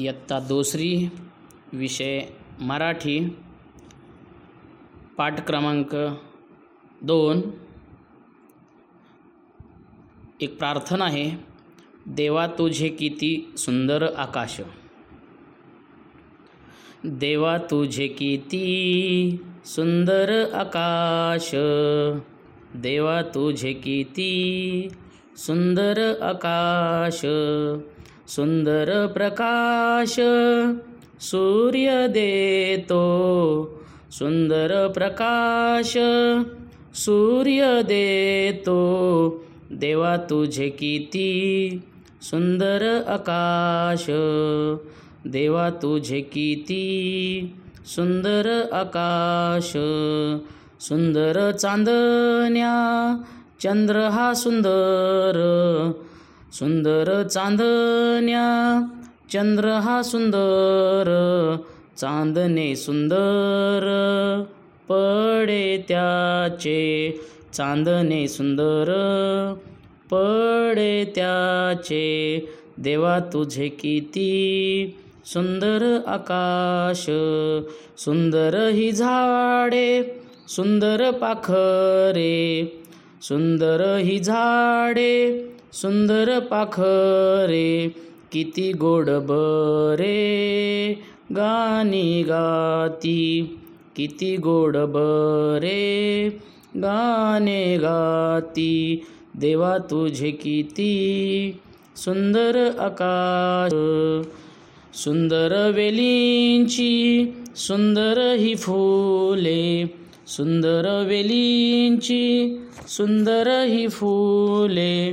इयत्ता दुसरी विषय मराठी पाठ क्रमांक दोन. एक प्रार्थना आहे देवा तुझे किती सुंदर आकाश. देवा तुझे किती सुंदर आकाश. देवा तुझे किती सुंदर आकाश. सुंदर प्रकाश सूर्य देतो. सुंदर प्रकाश सूर्य देतो. देवा तुझे किती सुंदर आकाश. देवा तुझे किती सुंदर आकाश. सुंदर चांदण्या चंद्र हा सुंदर. सुंदर चांदण्या चंद्र हा सुंदर चांदणे सुंदर पडे त्याचे चांदणे सुंदर पडे त्याचे देवा तुझे किती सुंदर आकाश सुंदर ही झाडे सुंदर पाखरे सुंदर ही झाडे सुंदर पाखरे किती गोड बरे. गाणी गाती किती गोड बरे. गाणे गाती देवा तुझे किती सुंदर आकाश. सुंदर वेलींची सुंदर ही फुले. सुंदर वेलींची सुंदर ही फुले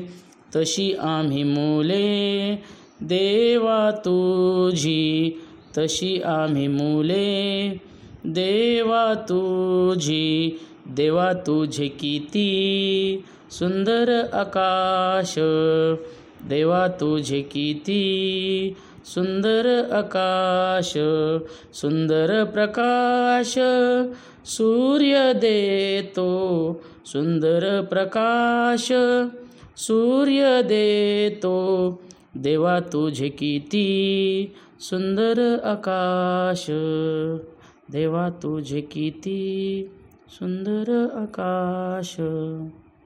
तशी आम्ही मुले. देवा तुझी तशी आम्ही मुले. देवा तुझी देवा तुझे किती सुंदर आकाश. देवा तुझे किती सुंदर आकाश सुंदर प्रकाश सूर्य देतो सुंदर प्रकाश सूर्य देतो देवा तुझे किती सुंदर आकाश देवा तुझे किती सुंदर आकाश.